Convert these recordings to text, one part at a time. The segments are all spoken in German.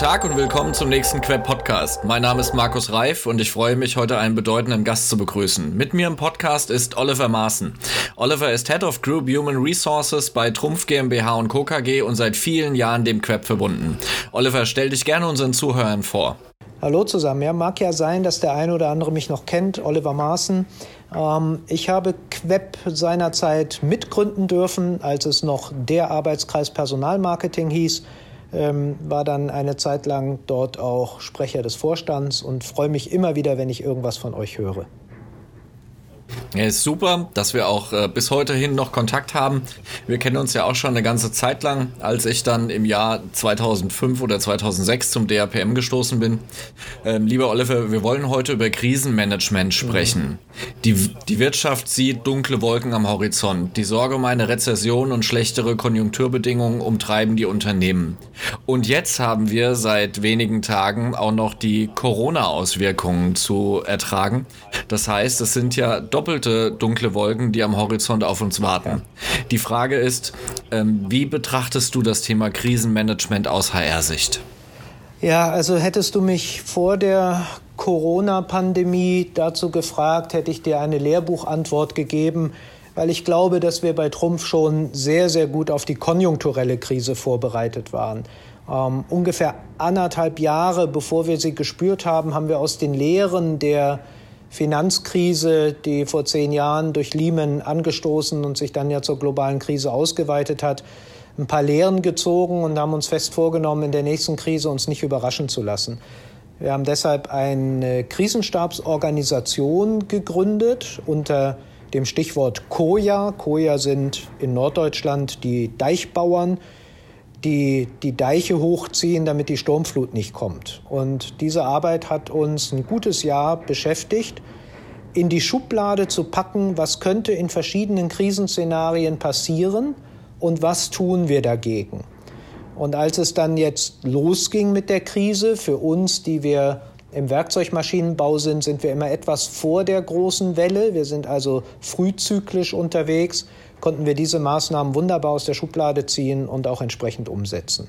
Tag und willkommen zum nächsten Queb Podcast. Mein Name ist Markus Reif und ich freue mich, heute einen bedeutenden Gast zu begrüßen. Mit mir im Podcast ist Oliver Maaßen. Oliver ist Head of Group Human Resources bei Trumpf GmbH und Co. KG und seit vielen Jahren dem Queb verbunden. Oliver, stell dich gerne unseren Zuhörern vor. Hallo zusammen. Ja, mag ja sein, dass der eine oder andere mich noch kennt. Oliver Maaßen. Ähm, ich habe Queb seinerzeit mitgründen dürfen, als es noch der Arbeitskreis Personalmarketing hieß. Ähm, war dann eine Zeit lang dort auch Sprecher des Vorstands und freue mich immer wieder, wenn ich irgendwas von euch höre. Ja, ist super, dass wir auch äh, bis heute hin noch Kontakt haben. Wir kennen uns ja auch schon eine ganze Zeit lang, als ich dann im Jahr 2005 oder 2006 zum DAPM gestoßen bin. Ähm, lieber Oliver, wir wollen heute über Krisenmanagement sprechen. Mhm. Die, die Wirtschaft sieht dunkle Wolken am Horizont. Die Sorge um eine Rezession und schlechtere Konjunkturbedingungen umtreiben die Unternehmen. Und jetzt haben wir seit wenigen Tagen auch noch die Corona-Auswirkungen zu ertragen. Das heißt, es sind ja doppelt doppelte dunkle Wolken, die am Horizont auf uns warten. Die Frage ist, ähm, wie betrachtest du das Thema Krisenmanagement aus HR-Sicht? Ja, also hättest du mich vor der Corona-Pandemie dazu gefragt, hätte ich dir eine Lehrbuchantwort gegeben, weil ich glaube, dass wir bei Trumpf schon sehr, sehr gut auf die konjunkturelle Krise vorbereitet waren. Ähm, ungefähr anderthalb Jahre bevor wir sie gespürt haben, haben wir aus den Lehren der Finanzkrise, die vor zehn Jahren durch Lehman angestoßen und sich dann ja zur globalen Krise ausgeweitet hat, ein paar Lehren gezogen und haben uns fest vorgenommen, in der nächsten Krise uns nicht überraschen zu lassen. Wir haben deshalb eine Krisenstabsorganisation gegründet unter dem Stichwort Koja. Koja sind in Norddeutschland die Deichbauern, die die Deiche hochziehen, damit die Sturmflut nicht kommt. Und diese Arbeit hat uns ein gutes Jahr beschäftigt, in die Schublade zu packen, was könnte in verschiedenen Krisenszenarien passieren und was tun wir dagegen. Und als es dann jetzt losging mit der Krise, für uns, die wir im Werkzeugmaschinenbau sind, sind wir immer etwas vor der großen Welle. Wir sind also frühzyklisch unterwegs konnten wir diese Maßnahmen wunderbar aus der Schublade ziehen und auch entsprechend umsetzen.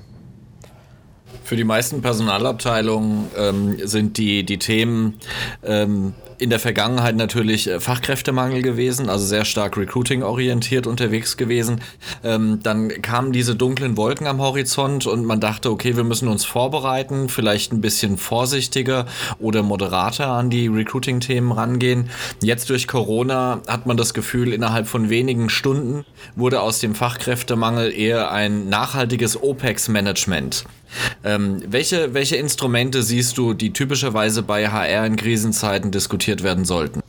Für die meisten Personalabteilungen ähm, sind die, die Themen ähm, in der Vergangenheit natürlich äh, Fachkräftemangel gewesen, also sehr stark recruiting-orientiert unterwegs gewesen. Ähm, dann kamen diese dunklen Wolken am Horizont und man dachte, okay, wir müssen uns vorbereiten, vielleicht ein bisschen vorsichtiger oder moderater an die Recruiting-Themen rangehen. Jetzt durch Corona hat man das Gefühl, innerhalb von wenigen Stunden wurde aus dem Fachkräftemangel eher ein nachhaltiges OPEX-Management. Ähm, welche, welche Instrumente siehst du, die typischerweise bei HR in Krisenzeiten diskutiert werden sollten?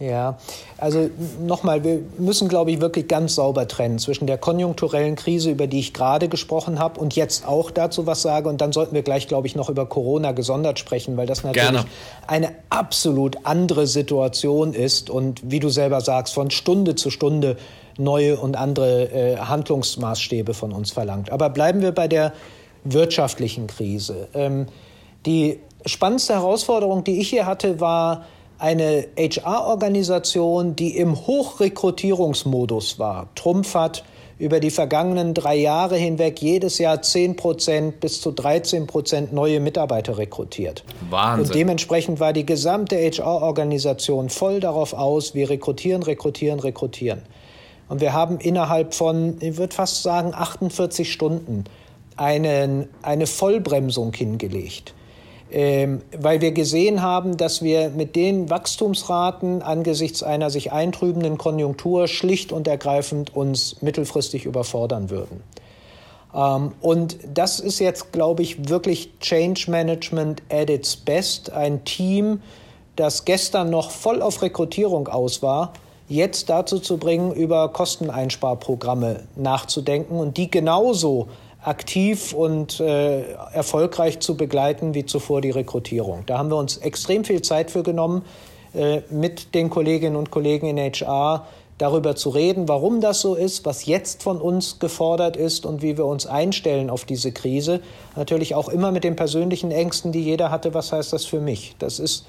Ja, also nochmal, wir müssen, glaube ich, wirklich ganz sauber trennen zwischen der konjunkturellen Krise, über die ich gerade gesprochen habe, und jetzt auch dazu was sage. Und dann sollten wir gleich, glaube ich, noch über Corona gesondert sprechen, weil das natürlich Gerne. eine absolut andere Situation ist und, wie du selber sagst, von Stunde zu Stunde neue und andere äh, Handlungsmaßstäbe von uns verlangt. Aber bleiben wir bei der wirtschaftlichen Krise. Ähm, die spannendste Herausforderung, die ich hier hatte, war eine HR-Organisation, die im Hochrekrutierungsmodus war. Trumpf hat über die vergangenen drei Jahre hinweg jedes Jahr 10 Prozent bis zu 13 Prozent neue Mitarbeiter rekrutiert. Wahnsinn. Und dementsprechend war die gesamte HR-Organisation voll darauf aus, wir rekrutieren, rekrutieren, rekrutieren. Und wir haben innerhalb von, ich würde fast sagen, 48 Stunden einen, eine Vollbremsung hingelegt. Ähm, weil wir gesehen haben, dass wir mit den Wachstumsraten angesichts einer sich eintrübenden Konjunktur schlicht und ergreifend uns mittelfristig überfordern würden. Ähm, und das ist jetzt, glaube ich, wirklich Change Management at its best. Ein Team, das gestern noch voll auf Rekrutierung aus war, jetzt dazu zu bringen, über Kosteneinsparprogramme nachzudenken und die genauso aktiv und äh, erfolgreich zu begleiten wie zuvor die Rekrutierung. Da haben wir uns extrem viel Zeit für genommen, äh, mit den Kolleginnen und Kollegen in HR darüber zu reden, warum das so ist, was jetzt von uns gefordert ist und wie wir uns einstellen auf diese Krise. Natürlich auch immer mit den persönlichen Ängsten, die jeder hatte, was heißt das für mich? Das ist,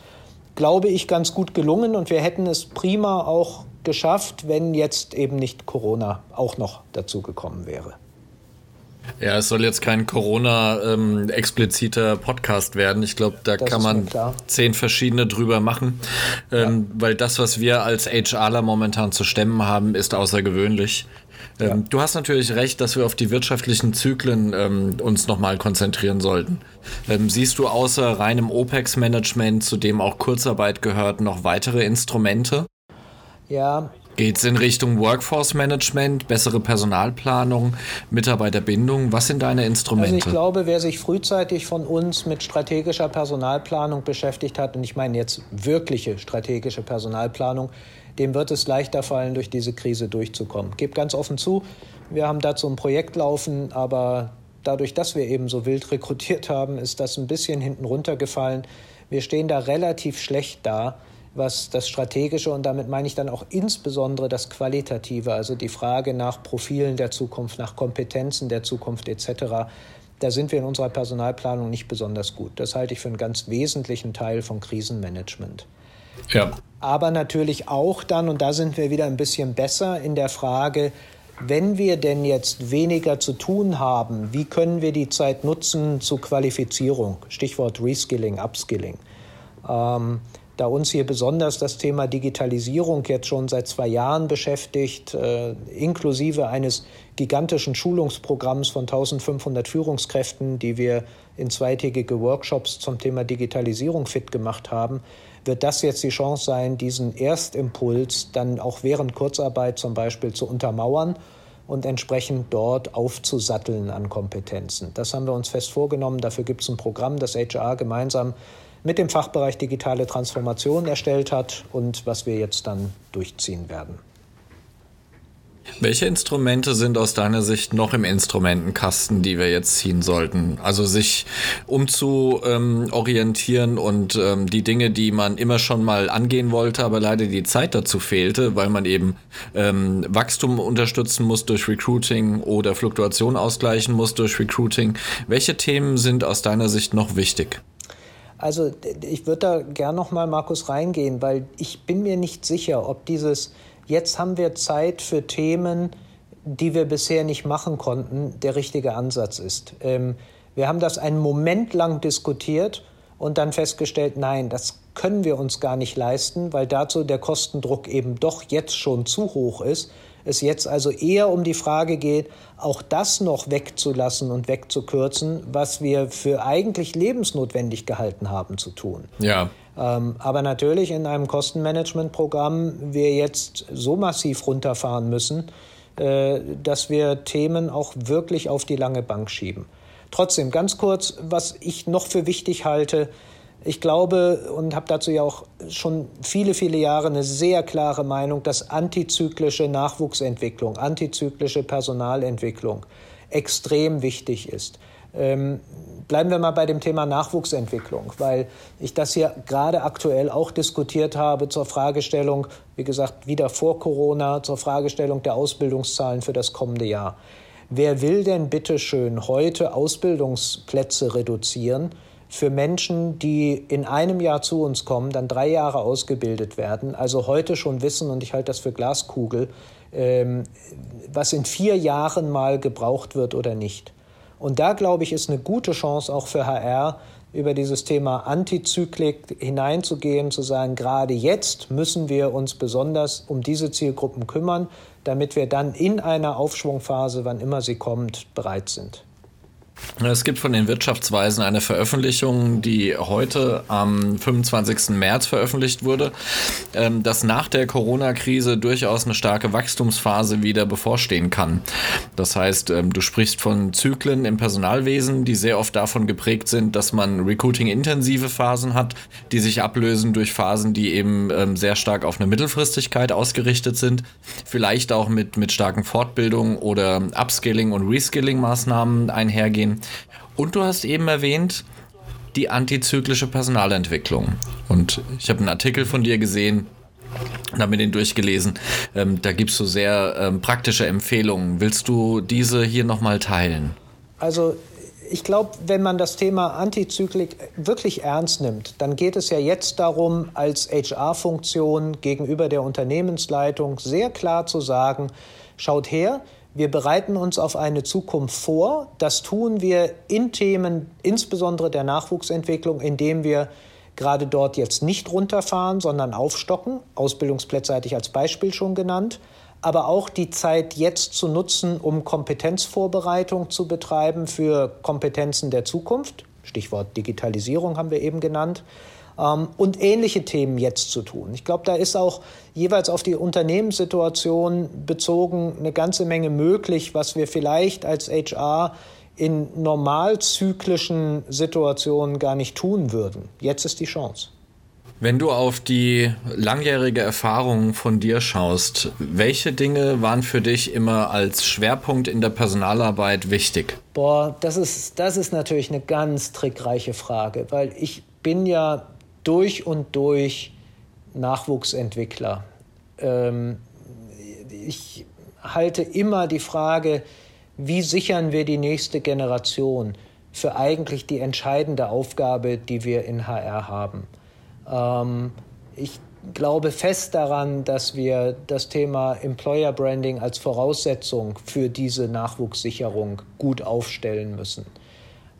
glaube ich, ganz gut gelungen und wir hätten es prima auch geschafft, wenn jetzt eben nicht Corona auch noch dazu gekommen wäre. Ja, es soll jetzt kein Corona-expliziter ähm, Podcast werden. Ich glaube, da das kann man zehn verschiedene drüber machen, ähm, ja. weil das, was wir als HRler momentan zu stemmen haben, ist außergewöhnlich. Ähm, ja. Du hast natürlich recht, dass wir auf die wirtschaftlichen Zyklen ähm, uns nochmal konzentrieren sollten. Ähm, siehst du außer reinem OPEX-Management, zu dem auch Kurzarbeit gehört, noch weitere Instrumente? Ja, Geht es in Richtung Workforce Management, bessere Personalplanung, Mitarbeiterbindung? Was sind deine Instrumente? Also ich glaube, wer sich frühzeitig von uns mit strategischer Personalplanung beschäftigt hat, und ich meine jetzt wirkliche strategische Personalplanung, dem wird es leichter fallen, durch diese Krise durchzukommen. Gebe ganz offen zu, wir haben dazu ein Projekt laufen, aber dadurch, dass wir eben so wild rekrutiert haben, ist das ein bisschen hinten runtergefallen. Wir stehen da relativ schlecht da was das Strategische und damit meine ich dann auch insbesondere das Qualitative, also die Frage nach Profilen der Zukunft, nach Kompetenzen der Zukunft etc. Da sind wir in unserer Personalplanung nicht besonders gut. Das halte ich für einen ganz wesentlichen Teil von Krisenmanagement. Ja. Aber natürlich auch dann, und da sind wir wieder ein bisschen besser in der Frage, wenn wir denn jetzt weniger zu tun haben, wie können wir die Zeit nutzen zur Qualifizierung? Stichwort Reskilling, Upskilling. Ähm, da uns hier besonders das Thema Digitalisierung jetzt schon seit zwei Jahren beschäftigt, äh, inklusive eines gigantischen Schulungsprogramms von 1500 Führungskräften, die wir in zweitägige Workshops zum Thema Digitalisierung fit gemacht haben, wird das jetzt die Chance sein, diesen Erstimpuls dann auch während Kurzarbeit zum Beispiel zu untermauern und entsprechend dort aufzusatteln an Kompetenzen. Das haben wir uns fest vorgenommen. Dafür gibt es ein Programm, das HR gemeinsam mit dem Fachbereich digitale Transformation erstellt hat und was wir jetzt dann durchziehen werden. Welche Instrumente sind aus deiner Sicht noch im Instrumentenkasten, die wir jetzt ziehen sollten? Also sich umzuorientieren ähm, und ähm, die Dinge, die man immer schon mal angehen wollte, aber leider die Zeit dazu fehlte, weil man eben ähm, Wachstum unterstützen muss durch Recruiting oder Fluktuation ausgleichen muss durch Recruiting. Welche Themen sind aus deiner Sicht noch wichtig? Also ich würde da gern noch mal Markus reingehen, weil ich bin mir nicht sicher, ob dieses jetzt haben wir Zeit für Themen, die wir bisher nicht machen konnten, der richtige Ansatz ist. Ähm, wir haben das einen Moment lang diskutiert und dann festgestellt, nein, das können wir uns gar nicht leisten, weil dazu der Kostendruck eben doch jetzt schon zu hoch ist es jetzt also eher um die Frage geht, auch das noch wegzulassen und wegzukürzen, was wir für eigentlich lebensnotwendig gehalten haben zu tun. Ja. Ähm, aber natürlich in einem Kostenmanagementprogramm wir jetzt so massiv runterfahren müssen, äh, dass wir Themen auch wirklich auf die lange Bank schieben. Trotzdem, ganz kurz, was ich noch für wichtig halte, ich glaube und habe dazu ja auch schon viele, viele Jahre eine sehr klare Meinung, dass antizyklische Nachwuchsentwicklung, antizyklische Personalentwicklung extrem wichtig ist. Ähm, bleiben wir mal bei dem Thema Nachwuchsentwicklung, weil ich das hier gerade aktuell auch diskutiert habe zur Fragestellung, wie gesagt, wieder vor Corona, zur Fragestellung der Ausbildungszahlen für das kommende Jahr. Wer will denn bitte schön heute Ausbildungsplätze reduzieren? Für Menschen, die in einem Jahr zu uns kommen, dann drei Jahre ausgebildet werden, also heute schon wissen, und ich halte das für Glaskugel, ähm, was in vier Jahren mal gebraucht wird oder nicht. Und da, glaube ich, ist eine gute Chance auch für HR, über dieses Thema Antizyklik hineinzugehen, zu sagen, gerade jetzt müssen wir uns besonders um diese Zielgruppen kümmern, damit wir dann in einer Aufschwungphase, wann immer sie kommt, bereit sind. Es gibt von den Wirtschaftsweisen eine Veröffentlichung, die heute am 25. März veröffentlicht wurde, ähm, dass nach der Corona-Krise durchaus eine starke Wachstumsphase wieder bevorstehen kann. Das heißt, ähm, du sprichst von Zyklen im Personalwesen, die sehr oft davon geprägt sind, dass man Recruiting-intensive Phasen hat, die sich ablösen durch Phasen, die eben ähm, sehr stark auf eine Mittelfristigkeit ausgerichtet sind. Vielleicht auch mit, mit starken Fortbildungen oder Upskilling- und Reskilling-Maßnahmen einhergehen gehen. Und du hast eben erwähnt, die antizyklische Personalentwicklung. Und ich habe einen Artikel von dir gesehen und habe mir den durchgelesen. Ähm, da gibst du sehr ähm, praktische Empfehlungen. Willst du diese hier nochmal teilen? Also ich glaube, wenn man das Thema Antizyklik wirklich ernst nimmt, dann geht es ja jetzt darum, als HR-Funktion gegenüber der Unternehmensleitung sehr klar zu sagen, schaut her, Wir bereiten uns auf eine Zukunft vor. Das tun wir in Themen, insbesondere der Nachwuchsentwicklung, indem wir gerade dort jetzt nicht runterfahren, sondern aufstocken. Ausbildungsplätze hatte ich als Beispiel schon genannt. Aber auch die Zeit jetzt zu nutzen, um Kompetenzvorbereitung zu betreiben für Kompetenzen der Zukunft. Stichwort Digitalisierung haben wir eben genannt ähm, und ähnliche Themen jetzt zu tun. Ich glaube, da ist auch jeweils auf die Unternehmenssituation bezogen eine ganze Menge möglich, was wir vielleicht als HR in normalzyklischen Situationen gar nicht tun würden. Jetzt ist die Chance. Wenn du auf die langjährige Erfahrung von dir schaust, welche Dinge waren für dich immer als Schwerpunkt in der Personalarbeit wichtig? Boah, das ist, das ist natürlich eine ganz trickreiche Frage, weil ich bin ja durch und durch Nachwuchsentwickler. Ähm, ich halte immer die Frage, wie sichern wir die nächste Generation für eigentlich die entscheidende Aufgabe, die wir in HR haben. Ähm, ich glaube fest daran, dass wir das Thema Employer Branding als Voraussetzung für diese Nachwuchssicherung gut aufstellen müssen.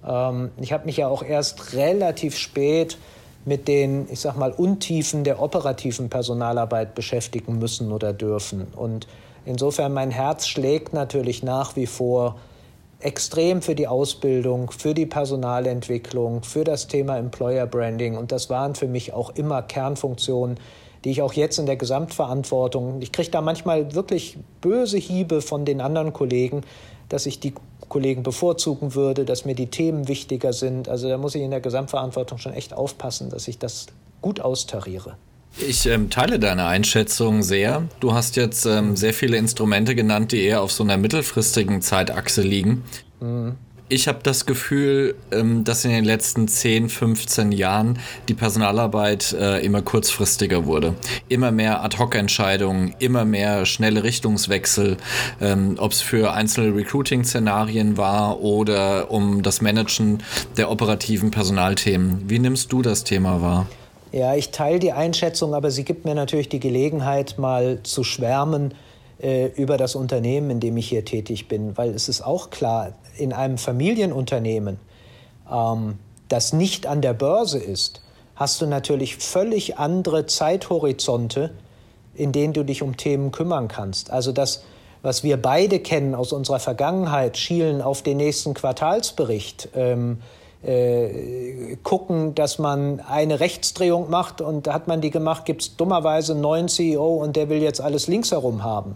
Ähm, ich habe mich ja auch erst relativ spät mit den, ich sag mal, Untiefen der operativen Personalarbeit beschäftigen müssen oder dürfen. Und insofern mein Herz schlägt natürlich nach wie vor extrem für die Ausbildung, für die Personalentwicklung, für das Thema Employer Branding. Und das waren für mich auch immer Kernfunktionen, die ich auch jetzt in der Gesamtverantwortung, ich kriege da manchmal wirklich böse Hiebe von den anderen Kollegen, dass ich die Kollegen bevorzugen würde, dass mir die Themen wichtiger sind. Also da muss ich in der Gesamtverantwortung schon echt aufpassen, dass ich das gut austariere. Ich ähm, teile deine Einschätzung sehr. Du hast jetzt ähm, sehr viele Instrumente genannt, die eher auf so einer mittelfristigen Zeitachse liegen. Mhm ich habe das Gefühl, ähm, dass in den letzten 10, 15 Jahren die Personalarbeit äh, immer kurzfristiger wurde. Immer mehr Ad-Hoc-Entscheidungen, immer mehr schnelle Richtungswechsel, ähm, ob es für einzelne Recruiting-Szenarien war oder um das Managen der operativen Personalthemen. Wie nimmst du das Thema wahr? Ja, ich teile die Einschätzung, aber sie gibt mir natürlich die Gelegenheit, mal zu schwärmen äh, über das Unternehmen, in dem ich hier tätig bin, weil es ist auch klar, in einem Familienunternehmen, ähm, das nicht an der Börse ist, hast du natürlich völlig andere Zeithorizonte, in denen du dich um Themen kümmern kannst. Also das, was wir beide kennen aus unserer Vergangenheit, schielen auf den nächsten Quartalsbericht, ähm, äh, gucken, dass man eine Rechtsdrehung macht und hat man die gemacht, gibt es dummerweise einen neuen CEO und der will jetzt alles links herum haben.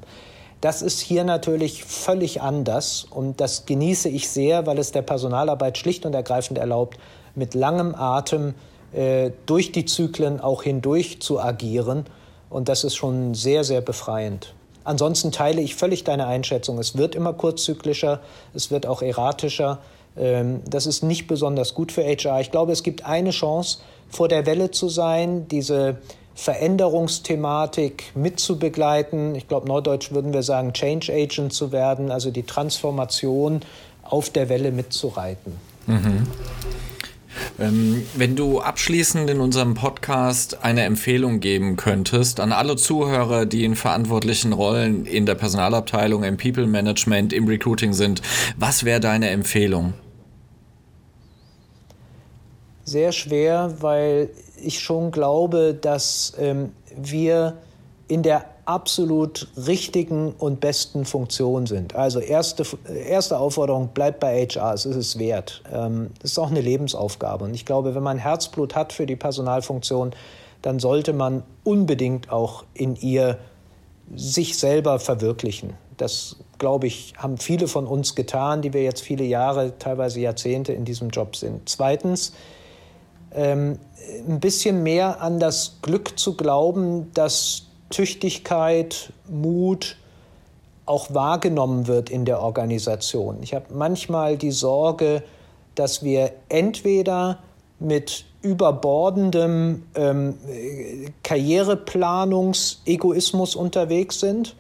Das ist hier natürlich völlig anders und das genieße ich sehr, weil es der Personalarbeit schlicht und ergreifend erlaubt, mit langem Atem äh, durch die Zyklen auch hindurch zu agieren. Und das ist schon sehr, sehr befreiend. Ansonsten teile ich völlig deine Einschätzung. Es wird immer kurzzyklischer, es wird auch erratischer. Ähm, das ist nicht besonders gut für HR. Ich glaube, es gibt eine Chance, vor der Welle zu sein, diese Veränderungsthematik mitzubegleiten. Ich glaube, neudeutsch würden wir sagen, Change Agent zu werden, also die Transformation auf der Welle mitzureiten. Mhm. Ähm, wenn du abschließend in unserem Podcast eine Empfehlung geben könntest an alle Zuhörer, die in verantwortlichen Rollen in der Personalabteilung, im People Management, im Recruiting sind, was wäre deine Empfehlung? Sehr schwer, weil ich schon glaube, dass ähm, wir in der absolut richtigen und besten Funktion sind. Also erste, erste Aufforderung, bleibt bei HR, es ist es wert. Ähm, das ist auch eine Lebensaufgabe. Und ich glaube, wenn man Herzblut hat für die Personalfunktion, dann sollte man unbedingt auch in ihr sich selber verwirklichen. Das, glaube ich, haben viele von uns getan, die wir jetzt viele Jahre, teilweise Jahrzehnte in diesem Job sind. Zweitens, ähm, ein bisschen mehr an das Glück zu glauben, dass Tüchtigkeit, Mut auch wahrgenommen wird in der Organisation. Ich habe manchmal die Sorge, dass wir entweder mit überbordendem ähm, Karriereplanungsegoismus unterwegs sind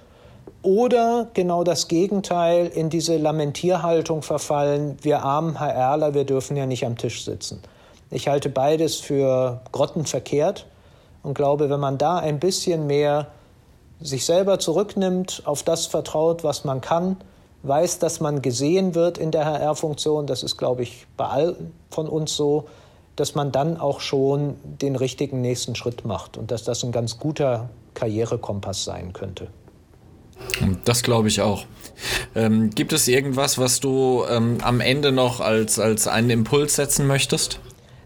oder genau das Gegenteil in diese Lamentierhaltung verfallen, wir armen HRler, wir dürfen ja nicht am Tisch sitzen. Ich halte beides für grottenverkehrt und glaube, wenn man da ein bisschen mehr sich selber zurücknimmt, auf das vertraut, was man kann, weiß, dass man gesehen wird in der HR-Funktion. Das ist, glaube ich, bei allen von uns so, dass man dann auch schon den richtigen nächsten Schritt macht und dass das ein ganz guter Karrierekompass sein könnte. Das glaube ich auch. Ähm, gibt es irgendwas, was du ähm, am Ende noch als, als einen Impuls setzen möchtest?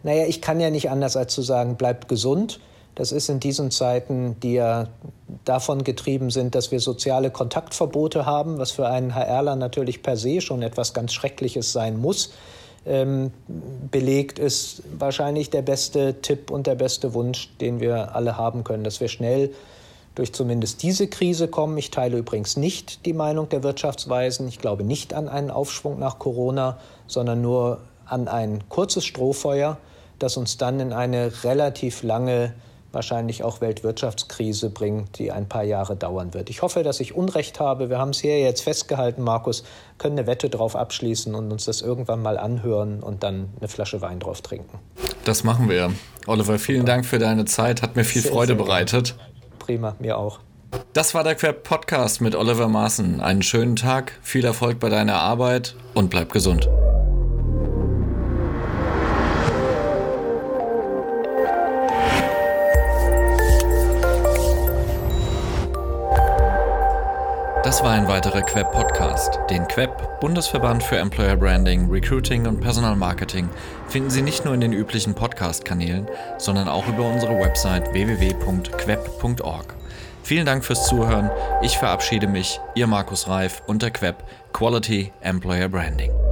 Naja, ich kann ja nicht anders als zu sagen, bleibt gesund. Das ist in diesen Zeiten, die ja davon getrieben sind, dass wir soziale Kontaktverbote haben, was für einen HRler natürlich per se schon etwas ganz Schreckliches sein muss. Ähm, belegt ist wahrscheinlich der beste Tipp und der beste Wunsch, den wir alle haben können, dass wir schnell durch zumindest diese Krise kommen. Ich teile übrigens nicht die Meinung der Wirtschaftsweisen. Ich glaube nicht an einen Aufschwung nach Corona, sondern nur an ein kurzes Strohfeuer, das uns dann in eine relativ lange, wahrscheinlich auch Weltwirtschaftskrise bringt, die ein paar Jahre dauern wird. Ich hoffe, dass ich Unrecht habe. Wir haben es hier jetzt festgehalten, Markus, können eine Wette drauf abschließen und uns das irgendwann mal anhören und dann eine Flasche Wein drauf trinken. Das machen wir. Oliver, vielen Dank für deine Zeit. Hat mir viel sehr, Freude sehr bereitet. Prima, mir auch. Das war der Queb Podcast mit Oliver Maaßen. Einen schönen Tag, viel Erfolg bei deiner Arbeit und bleib gesund. Das war ein weiterer Queb Podcast. Den Queb, Bundesverband für Employer Branding, Recruiting und Personalmarketing, finden Sie nicht nur in den üblichen Podcast-Kanälen, sondern auch über unsere Website www.queb.org. Vielen Dank fürs Zuhören. Ich verabschiede mich, Ihr Markus Reif und der Queb Quality Employer Branding.